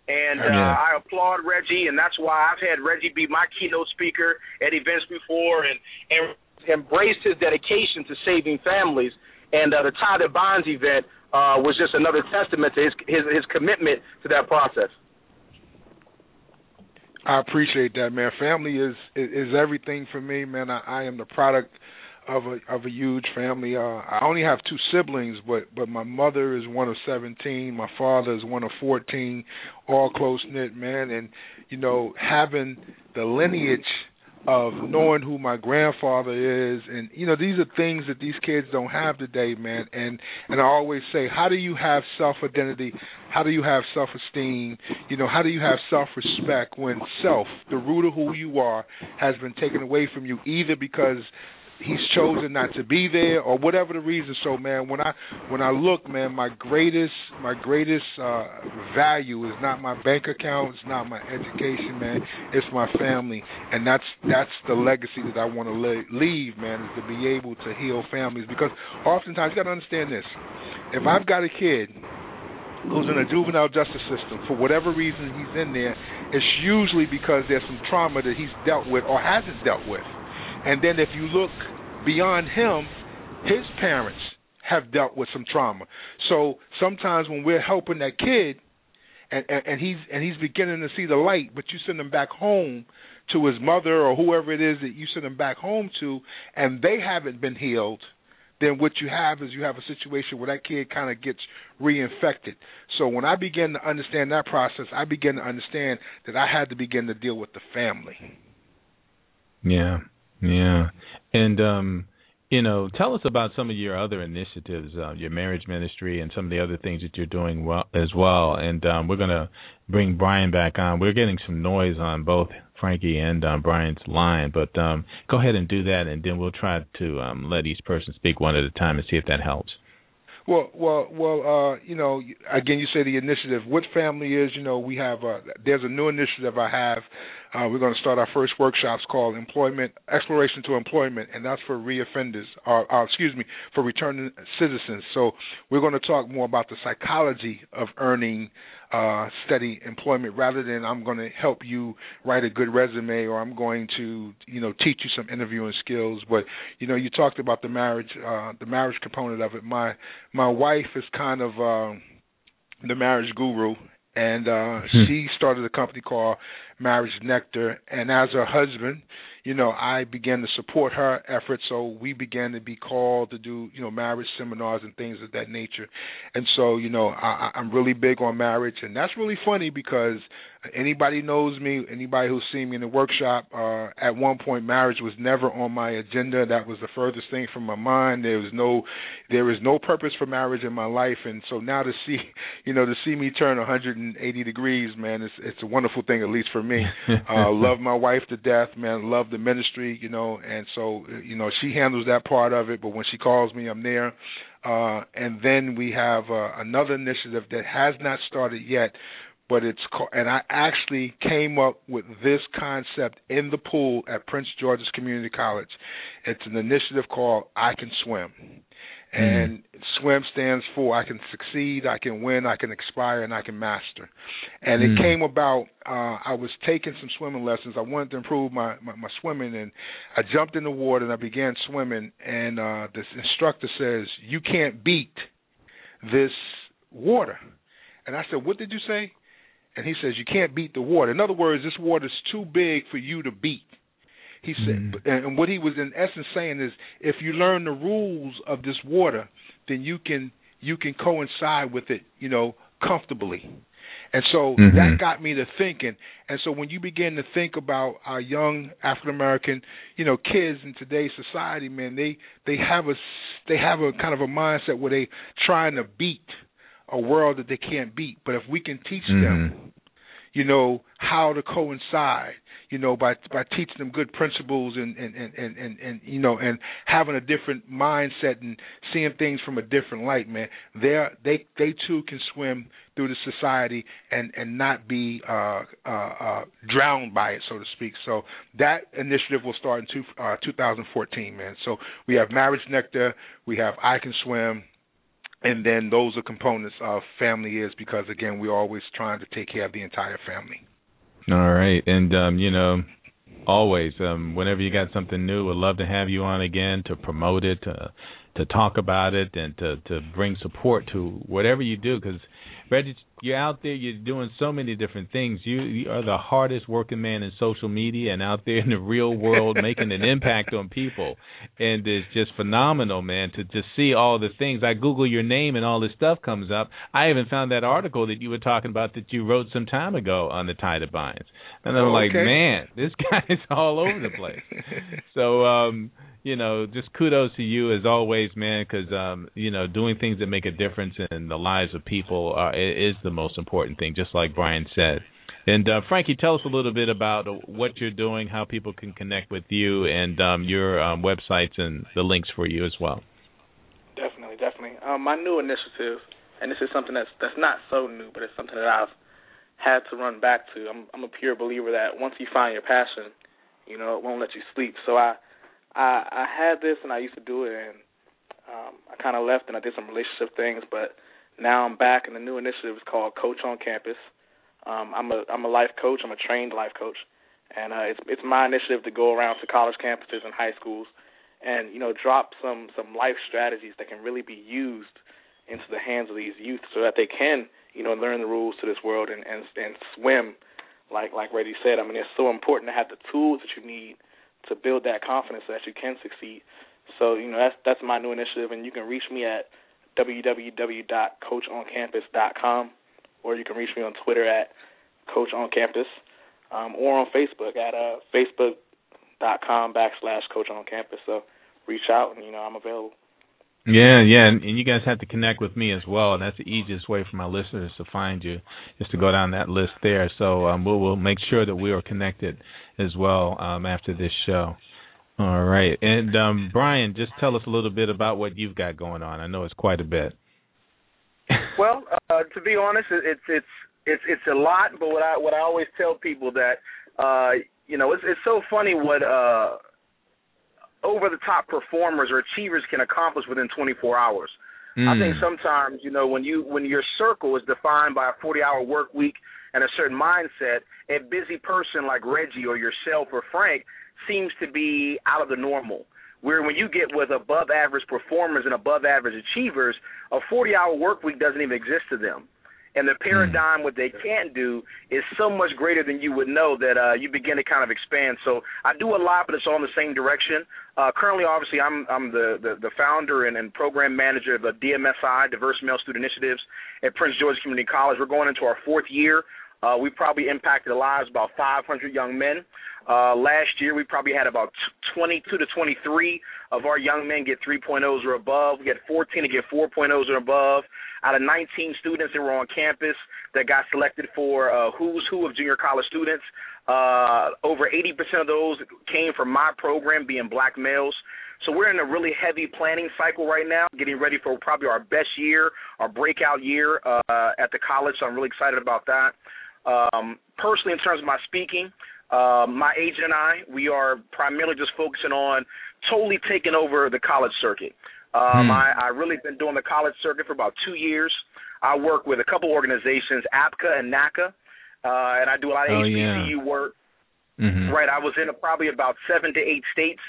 And uh, Yeah. I applaud Reggie, and that's why I've had Reggie be my keynote speaker at events before, and and embraced his dedication to saving families. And uh, the Tie That Binds event uh, was just another testament to his his, his commitment to that process. I appreciate that, man. Family is is, is everything for me, man. I, I am the product of a of a huge family. Uh, I only have two siblings, but but my mother is one of seventeen. My father is one of fourteen. All close knit, man. And you know, having the lineage of knowing who my grandfather is, and you know, these are things that these kids don't have today, man. And and I always say, how do you have self identity? How do you have self esteem? You know, how do you have self respect when self, the root of who you are, has been taken away from you either because he's chosen not to be there or whatever the reason. So man when i when i look man my greatest my greatest uh value is not my bank account. It's not my education man. It's my family. And that's that's the legacy that i want to le- leave man is to be able to heal families. Because oftentimes you got to understand this. If i've got a kid who's in a juvenile justice system for whatever reason he's in there it's usually because there's some trauma that he's dealt with or hasn't dealt with and then if you look beyond him, his parents have dealt with some trauma. So sometimes when we're helping that kid and, and and he's and he's beginning to see the light, but you send him back home to his mother or whoever it is that you send him back home to, and they haven't been healed, then what you have is you have a situation where that kid kind of gets reinfected. So when I began to understand that process, I began to understand that I had to begin to deal with the family. Yeah, yeah, and um, you know, tell us about some of your other initiatives, uh, your marriage ministry, and some of the other things that you're doing well as well. And um, we're gonna bring Brian back on. We're getting some noise on both Frankie and um, Brian's line, but um, go ahead and do that, and then we'll try to um, let each person speak one at a time and see if that helps. Well, well, well. Uh, you know, again, you say the initiative. What family is? You know, we have. Uh, there's a new initiative I have. Uh, we're going to start our first workshops called Employment Exploration to Employment, and that's for reoffenders, or, or excuse me, for returning citizens. So we're going to talk more about the psychology of earning uh, steady employment rather than I'm going to help you write a good resume or I'm going to you know teach you some interviewing skills. But you know you talked about the marriage uh, the marriage component of it. My my wife is kind of uh, the marriage guru and uh hmm. she started a company called Marriage Nectar and as her husband you know, I began to support her efforts. So we began to be called to do, you know, marriage seminars and things of that nature. And so, you know, I, I'm really big on marriage, and that's really funny because anybody knows me, anybody who's seen me in the workshop, uh, at one point marriage was never on my agenda. That was the furthest thing from my mind. There was no, there was no purpose for marriage in my life, and so now to see, you know, to see me turn 180 degrees, man, it's it's a wonderful thing, at least for me. uh, love my wife to death, man. Love the ministry, you know, and so you know she handles that part of it. But when she calls me, I'm there. Uh, and then we have uh, another initiative that has not started yet, but it's called, and I actually came up with this concept in the pool at Prince George's Community College. It's an initiative called I Can Swim. Mm-hmm. And mm. SWIM stands for I can succeed, I can win, I can expire, and I can master. And mm. it came about. Uh, I was taking some swimming lessons. I wanted to improve my, my my swimming, and I jumped in the water and I began swimming. And uh, this instructor says, "You can't beat this water." And I said, "What did you say?" And he says, "You can't beat the water." In other words, this water is too big for you to beat. He said, mm-hmm. and what he was in essence saying is, if you learn the rules of this water, then you can you can coincide with it, you know, comfortably. And so mm-hmm. that got me to thinking. And so when you begin to think about our young African American, you know, kids in today's society, man, they they have a they have a kind of a mindset where they trying to beat a world that they can't beat. But if we can teach mm-hmm. them, you know, how to coincide you know, by by teaching them good principles and and and and, and, and you know, and having a different mindset and seeing things from a different light, man. They they they too can swim through the society and and not be uh, uh, uh, drowned by it, so to speak. So that initiative will start in two, uh, 2014, man. So we have Marriage Nectar, we have I Can Swim, and then those are components of family is because again we're always trying to take care of the entire family. All right, and um, you know, always, um, whenever you got something new, we'd love to have you on again to promote it, to to talk about it, and to to bring support to whatever you do. Because Reggie, you're out there, you're doing so many different things. You, you are the hardest working man in social media and out there in the real world making an impact on people. And it's just phenomenal, man, to just see all the things. I Google your name and all this stuff comes up. I even found that article that you were talking about that you wrote some time ago on the tie that binds. And I'm oh, like, man, this guy's all over the place. so, um, you know, just kudos to you as always, man, because um, you know, doing things that make a difference in the lives of people uh, is the most important thing, just like Brian said. And uh, Frankie, tell us a little bit about what you're doing, how people can connect with you, and um, your um, websites and the links for you as well. Definitely, definitely. Um, my new initiative, and this is something that's that's not so new, but it's something that I've had to run back to. I'm I'm a pure believer that once you find your passion, you know, it won't let you sleep. So I I I had this and I used to do it and um I kind of left and I did some relationship things, but now I'm back and the new initiative is called Coach on Campus. Um I'm a I'm a life coach, I'm a trained life coach. And uh it's it's my initiative to go around to college campuses and high schools and you know drop some some life strategies that can really be used into the hands of these youth so that they can you know, learn the rules to this world and and, and swim, like like Reggie said. I mean, it's so important to have the tools that you need to build that confidence so that you can succeed. So you know, that's that's my new initiative, and you can reach me at www.coachoncampus.com, or you can reach me on Twitter at Coach on Campus, um, or on Facebook at uh, facebook.com backslash Coach on Campus. So reach out, and you know I'm available. Yeah, yeah, and, and you guys have to connect with me as well. And that's the easiest way for my listeners to find you, is to go down that list there. So um, we'll, we'll make sure that we are connected as well um, after this show. All right, and um, Brian, just tell us a little bit about what you've got going on. I know it's quite a bit. well, uh, to be honest, it's it's it's it's a lot. But what I what I always tell people that uh, you know it's it's so funny what uh, over the top performers or achievers can accomplish within 24 hours. Mm. I think hmm. sometimes you know when you when your circle is defined by a 40 hour work week and a certain mindset, a busy person like Reggie or yourself or Frank seems to be out of the normal. Where when you get with above average performers and above average achievers, a 40 hour work week doesn't even exist to them. And the paradigm, what they can do, is so much greater than you would know that uh, you begin to kind of expand. So I do a lot, but it's all in the same direction. Uh, currently, obviously, I'm I'm the, the, the founder and, and program manager of the DMSI, Diverse Male Student Initiatives, at Prince George Community College. We're going into our fourth year. Uh, we probably impacted the lives of about 500 young men. Uh, last year, we probably had about 22 to 23 of our young men get 3.0s or above. We had 14 to get 4.0s or above. Out of 19 students that were on campus that got selected for uh, Who's Who of junior college students, uh, over 80% of those came from my program, being black males. So we're in a really heavy planning cycle right now, getting ready for probably our best year, our breakout year uh, at the college. So I'm really excited about that. Um, personally, in terms of my speaking, uh, my agent and I, we are primarily just focusing on totally taking over the college circuit. Um, hmm. I, I really been doing the college circuit for about two years. I work with a couple organizations, APCA and NACA, uh, and I do a lot of oh, HBCU yeah. work. Mm-hmm. Right, I was in a, probably about seven to eight states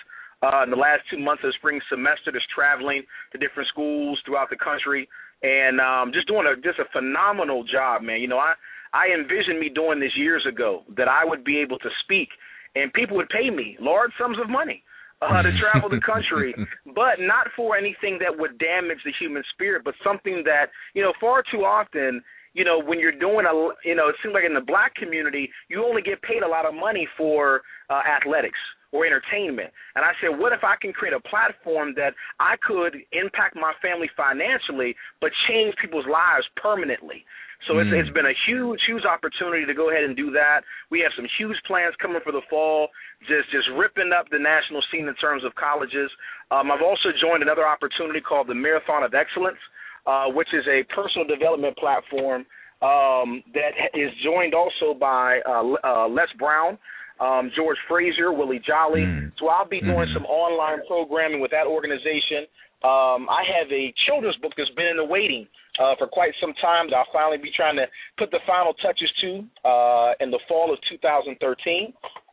uh, in the last two months of the spring semester, just traveling to different schools throughout the country, and um, just doing a just a phenomenal job, man. You know, I I envisioned me doing this years ago that I would be able to speak and people would pay me large sums of money uh, to travel the country, but not for anything that would damage the human spirit, but something that you know far too often. You know, when you're doing a, you know, it seems like in the black community, you only get paid a lot of money for uh, athletics or entertainment. And I said, what if I can create a platform that I could impact my family financially, but change people's lives permanently? So mm. it's it's been a huge huge opportunity to go ahead and do that. We have some huge plans coming for the fall, just just ripping up the national scene in terms of colleges. Um, I've also joined another opportunity called the Marathon of Excellence, uh, which is a personal development platform um, that is joined also by uh, uh, Les Brown. Um, George Fraser, Willie Jolly. Mm. So I'll be doing mm. some online programming with that organization. Um, I have a children's book that's been in the waiting uh, for quite some time that I'll finally be trying to put the final touches to uh, in the fall of 2013.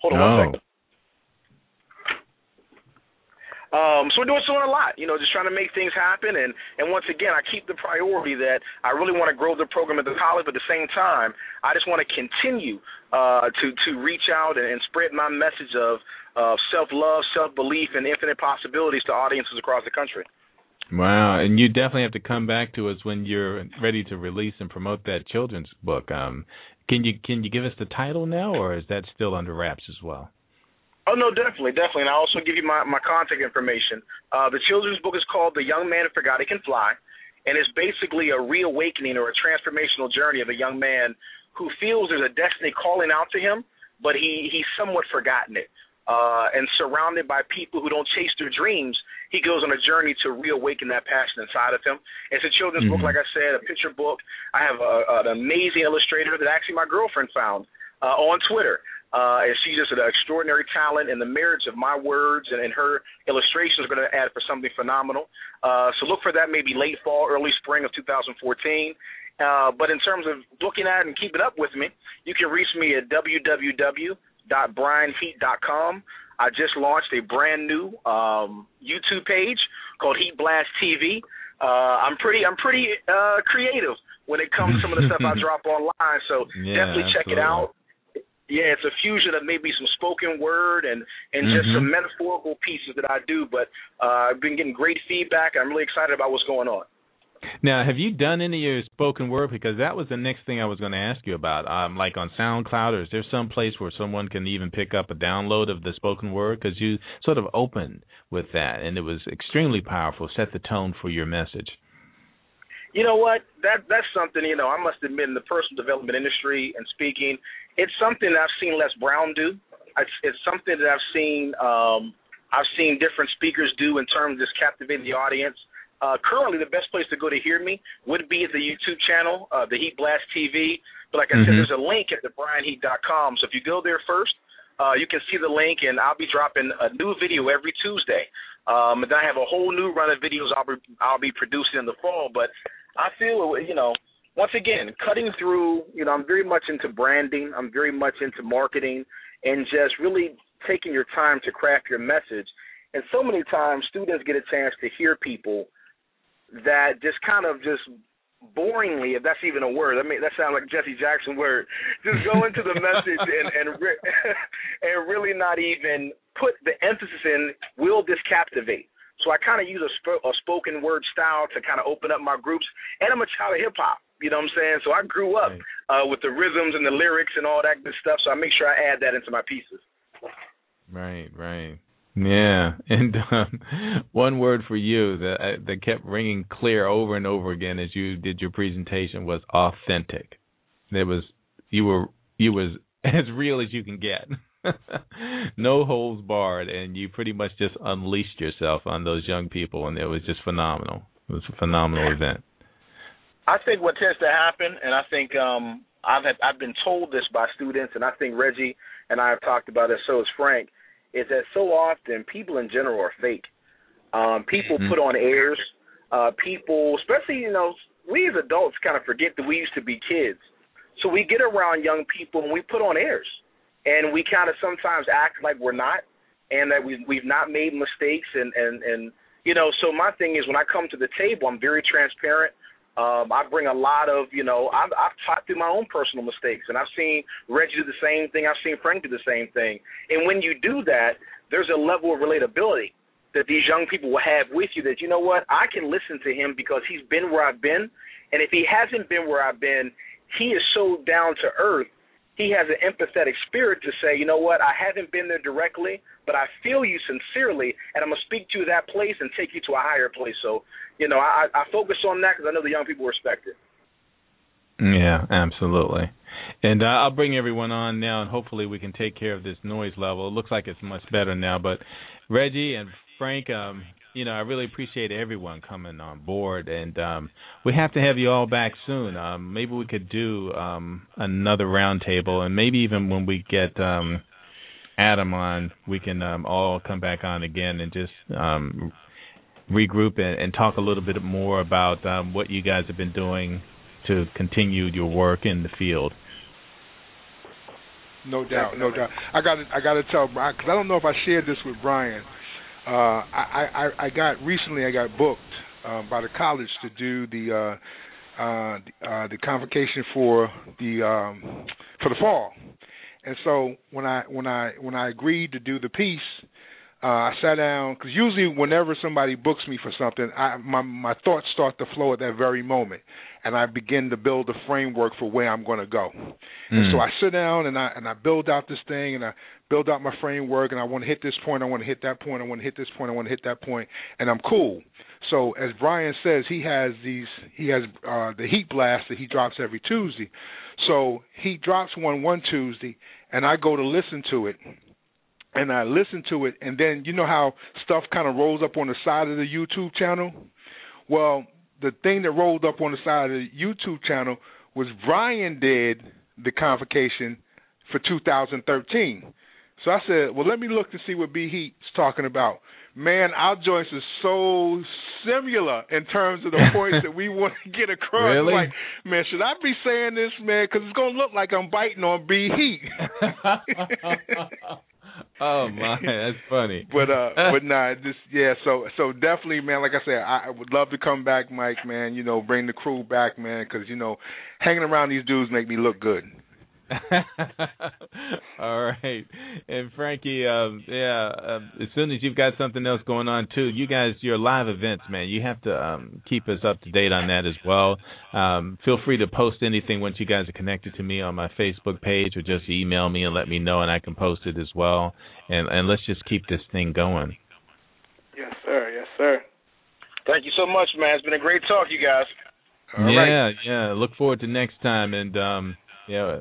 Hold on oh. one second. Um, so we're doing so a lot, you know, just trying to make things happen. And, and once again, I keep the priority that I really want to grow the program at the college, but at the same time, I just want to continue uh, to to reach out and, and spread my message of uh, self love, self belief, and infinite possibilities to audiences across the country. Wow, and you definitely have to come back to us when you're ready to release and promote that children's book. Um, can you can you give us the title now, or is that still under wraps as well? Oh no, definitely, definitely. And I also give you my my contact information. Uh, the children's book is called "The Young Man Who Forgot He Can Fly," and it's basically a reawakening or a transformational journey of a young man who feels there's a destiny calling out to him, but he he's somewhat forgotten it uh, and surrounded by people who don't chase their dreams, he goes on a journey to reawaken that passion inside of him. It's a children's mm-hmm. book, like I said, a picture book. I have a, an amazing illustrator that actually my girlfriend found uh, on Twitter. Uh, and she's just an extraordinary talent, and the marriage of my words and, and her illustrations are going to add for something phenomenal. Uh, so look for that maybe late fall, early spring of 2014. Uh, but in terms of looking at and keeping up with me, you can reach me at www www.brianheat.com. I just launched a brand new um, YouTube page called Heat Blast TV. Uh, I'm pretty I'm pretty uh, creative when it comes to some of the stuff I drop online. So Yeah, definitely check it out. Yeah, it's a fusion of maybe some spoken word and and just Mhm. some metaphorical pieces that I do. But uh, I've been getting great feedback. I'm really excited about what's going on. Now, have you done any of your spoken word? Because that was the next thing I was going to ask you about. Um, like on SoundCloud, or is there some place where someone can even pick up a download of the spoken word? Because you sort of opened with that, and it was extremely powerful. Set the tone for your message. You know what? That that's something. You know, I must admit, in the personal development industry and speaking, it's something I've seen Les Brown do. It's, it's something that I've seen. Um, I've seen different speakers do in terms of just captivating the audience. Uh, currently, the best place to go to hear me would be the YouTube channel, uh, the Heat Blast TV. But like I said, Mhm. there's a link at thebrianheat.com. So if you go there first, uh, you can see the link, and I'll be dropping a new video every Tuesday. Um, and then I have a whole new run of videos I'll be I'll be producing in the fall. But I feel you know once again cutting through. You know, I'm very much into branding. I'm very much into marketing, and just really taking your time to craft your message. And so many times, students get a chance to hear people that just kind of just boringly, if that's even a word. I mean, that sounds like Jesse Jackson word. Just go into the message and and, re- and really not even put the emphasis in. Will this captivate? So I kind of use a, sp- a spoken word style to kind of open up my groups. And I'm a child of hip hop. You know what I'm saying? So I grew up uh, with the rhythms and the lyrics and all that good stuff. So I make sure I add that into my pieces. Right, right. Yeah, and um, one word for you that uh, that kept ringing clear over and over again as you did your presentation was authentic. There was you were you was as real as you can get. no holes barred, and you pretty much just unleashed yourself on those young people, and it was just phenomenal. It was a phenomenal event. I think what tends to happen, and I think um, I've had, I've been told this by students, and I think Reggie and I have talked about it. So is Frank. Is that so often people in general are fake. Um, people Mhm. put on airs. Uh, people, especially you know, we as adults kind of forget that we used to be kids. So we get around young people and we put on airs, and we kind of sometimes act like we're not, and that we we've not made mistakes, and and and you know. So my thing is when I come to the table, I'm very transparent. Um, I bring a lot of, you know, I've, I've taught through my own personal mistakes, and I've seen Reggie do the same thing. I've seen Frank do the same thing. And when you do that, there's a level of relatability that these young people will have with you that, you know what, I can listen to him because he's been where I've been. And if he hasn't been where I've been, he is so down to earth. He has an empathetic spirit to say, you know what, I haven't been there directly, but I feel you sincerely, and I'm to speak to that place and take you to a higher place. So, you know, I, I focus on that because I know the young people respect it. Yeah, absolutely. And uh, I'll bring everyone on now, and hopefully we can take care of this noise level. It looks like it's much better now. But Reggie and Frank, um, you know, I really appreciate everyone coming on board, and um, we have to have you all back soon. Um, maybe we could do um, another roundtable, and maybe even when we get um, Adam on, we can um, all come back on again and just um, regroup and, and talk a little bit more about um, what you guys have been doing to continue your work in the field. No doubt, no doubt. I got I got to tell Brian because I don't know if I shared this with Brian. Uh, I, I I got recently I got booked uh, by the college to do the uh, uh, the, uh, the convocation for the um, for the fall, and so when I when I when I agreed to do the piece, uh, I sat down because usually whenever somebody books me for something, I, my my thoughts start to flow at that very moment, and I begin to build a framework for where I'm going to go. And so I sit down and I and I build out this thing and I build out my framework and I want to hit this point, I want to hit that point, I want to hit this point, I want to hit that point, and I'm cool. So as Brian says, he has these he has uh the heat blast that he drops every Tuesday. So he drops one one Tuesday and I go to listen to it and I listen to it, and then you know how stuff kind of rolls up on the side of the YouTube channel. Well, the thing that rolled up on the side of the YouTube channel was Brian did the convocation for 2013. So I said, well, let me look to see what B Heat's talking about. Man, our joints are so similar in terms of the points that we want to get across. Really? Like, man, should I be saying this, man? Because it's gonna look like I'm biting on B Heat. oh my, that's funny. But uh, but nah, just yeah. So so definitely, man. Like I said, I, I would love to come back, Mike. Man, you know, bring the crew back, man, because you know, hanging around these dudes make me look good. All right, and Frankie, um, yeah. Um, as soon as you've got something else going on too, you guys, your live events, man, you have to um, keep us up to date on that as well. Um, feel free to post anything once you guys are connected to me on my Facebook page, or just email me and let me know, and I can post it as well. And and let's just keep this thing going. Yes, sir. Yes, sir. Thank you so much, man. It's been a great talk, you guys. All yeah, right. yeah. Look forward to next time, and um, yeah,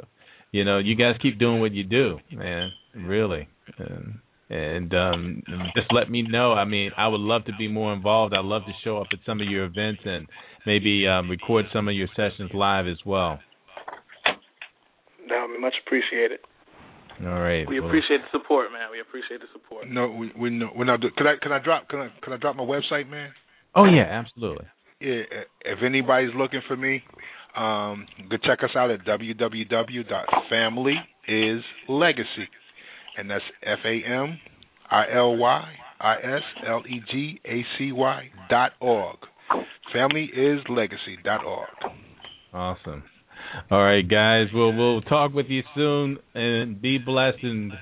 you know, you guys keep doing what you do, man. Really, and, and um, just let me know. I mean, I would love to be more involved. I'd love to show up at some of your events and maybe um, record some of your sessions live as well. That would be much appreciated. All right. We well, appreciate the support, man. We appreciate the support. No, we we no, we're not. do- Could I could I drop could I could I drop my website, man? Oh yeah, absolutely. Yeah, if anybody's looking for me, um, go check us out at www.familyislegacy, and that's F A M I L Y I S L E G A C Y dot org. Familyislegacy dot org. Awesome. All right, guys. We'll we'll talk with you soon, and be blessed. And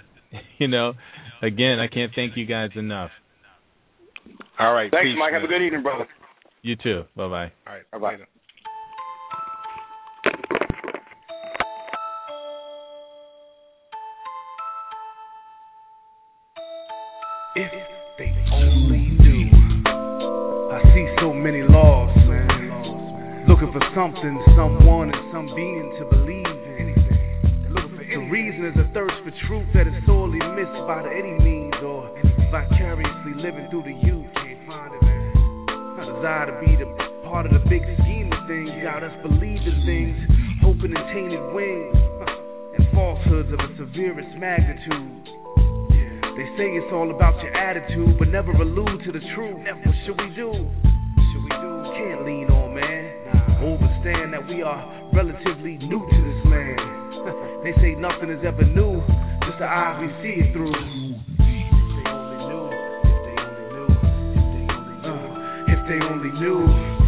you know, again, I can't thank you guys enough. All right. Thanks, peace, Mike. Have a good evening, brother. You too. Bye bye. All right. Bye-bye. later. If they only knew. I see so many lost, man. Looking for something, someone, and some being to believe in. The reason is a thirst for truth that is sorely missed by any means or vicariously living through the youth. Can't find it, man. I desire to be the part of the big scheme of things. Got us believing things, hoping in tainted wings, and falsehoods of a severest magnitude. They say it's all about your attitude, but never allude to the truth. What should we do? Should we do? Can't lean on man. Understand that we are relatively new to this land. they say nothing is ever new, just the eyes we see it through. Uh, If they only knew, if they only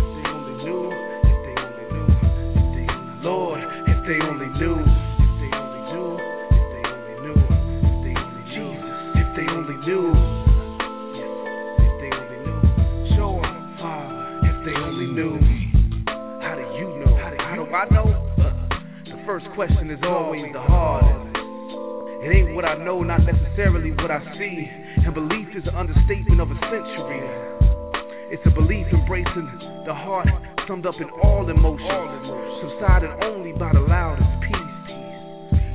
first question is always the hardest. It ain't what I know, not necessarily what I see. And belief is an understatement of a century. It's a belief embracing the heart, summed up in all emotions, subsided only by the loudest peace.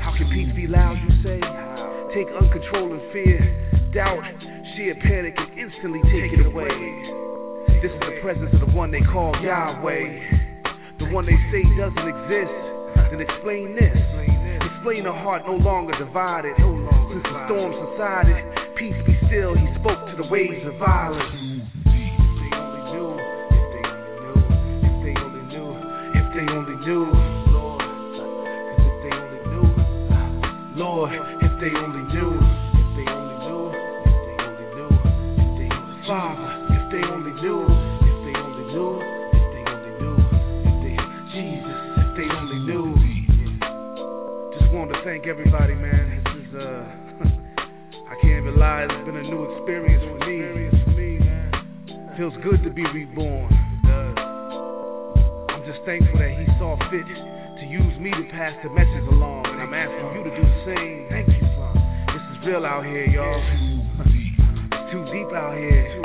How can peace be loud, you say? Take uncontrolling fear, doubt, sheer panic, and instantly take it away. This is the presence of the one they call Yahweh, the one they say doesn't exist. Then explain this. Explain a heart no longer divided. Since the storm subsided, peace be still. He spoke to the waves of violence. If they only knew, if they only knew, Lord, if they only knew, Lord, if they only knew, Feels good to be reborn. I'm just thankful that he saw fit to use me to pass the message along, and I'm asking you to do the same. Thank you, Father. This is real out here, y'all. It's too deep out here.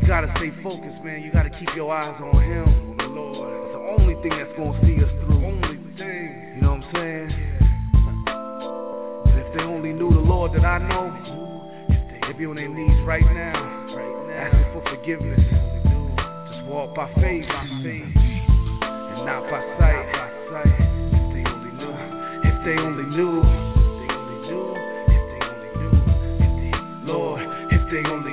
You gotta stay focused, man. You gotta keep your eyes on him, the Lord. It's the only thing that's gonna see us through. Only thing. You know what I'm saying? And if they only knew the Lord that I know, if they be on their knees right now, for forgiveness, just walk by faith, by faith, and not by sight. If they only knew, if they only knew, if they only knew, if they only knew, Lord, if they only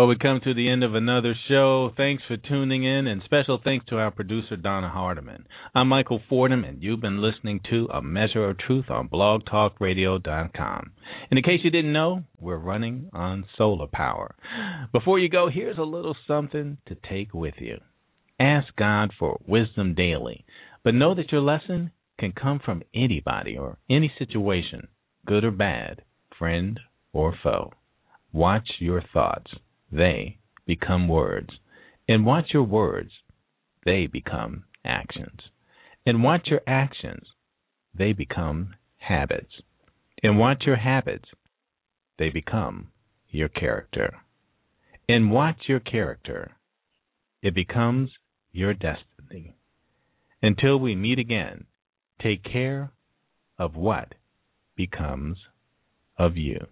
Well, we come to the end of another show. Thanks for tuning in, and special thanks to our producer, Donna Hardiman. I'm Michael Fordham, and you've been listening to A Measure of Truth on blogtalkradio.com. In case you didn't know, we're running on solar power. Before you go, here's a little something to take with you. Ask God for wisdom daily, but know that your lesson can come from anybody or any situation, good or bad, friend or foe. Watch your thoughts they become words. And watch your words, they become actions. And watch your actions, they become habits. And watch your habits, they become your character. And watch your character, it becomes your destiny. Until we meet again, take care of what becomes of you.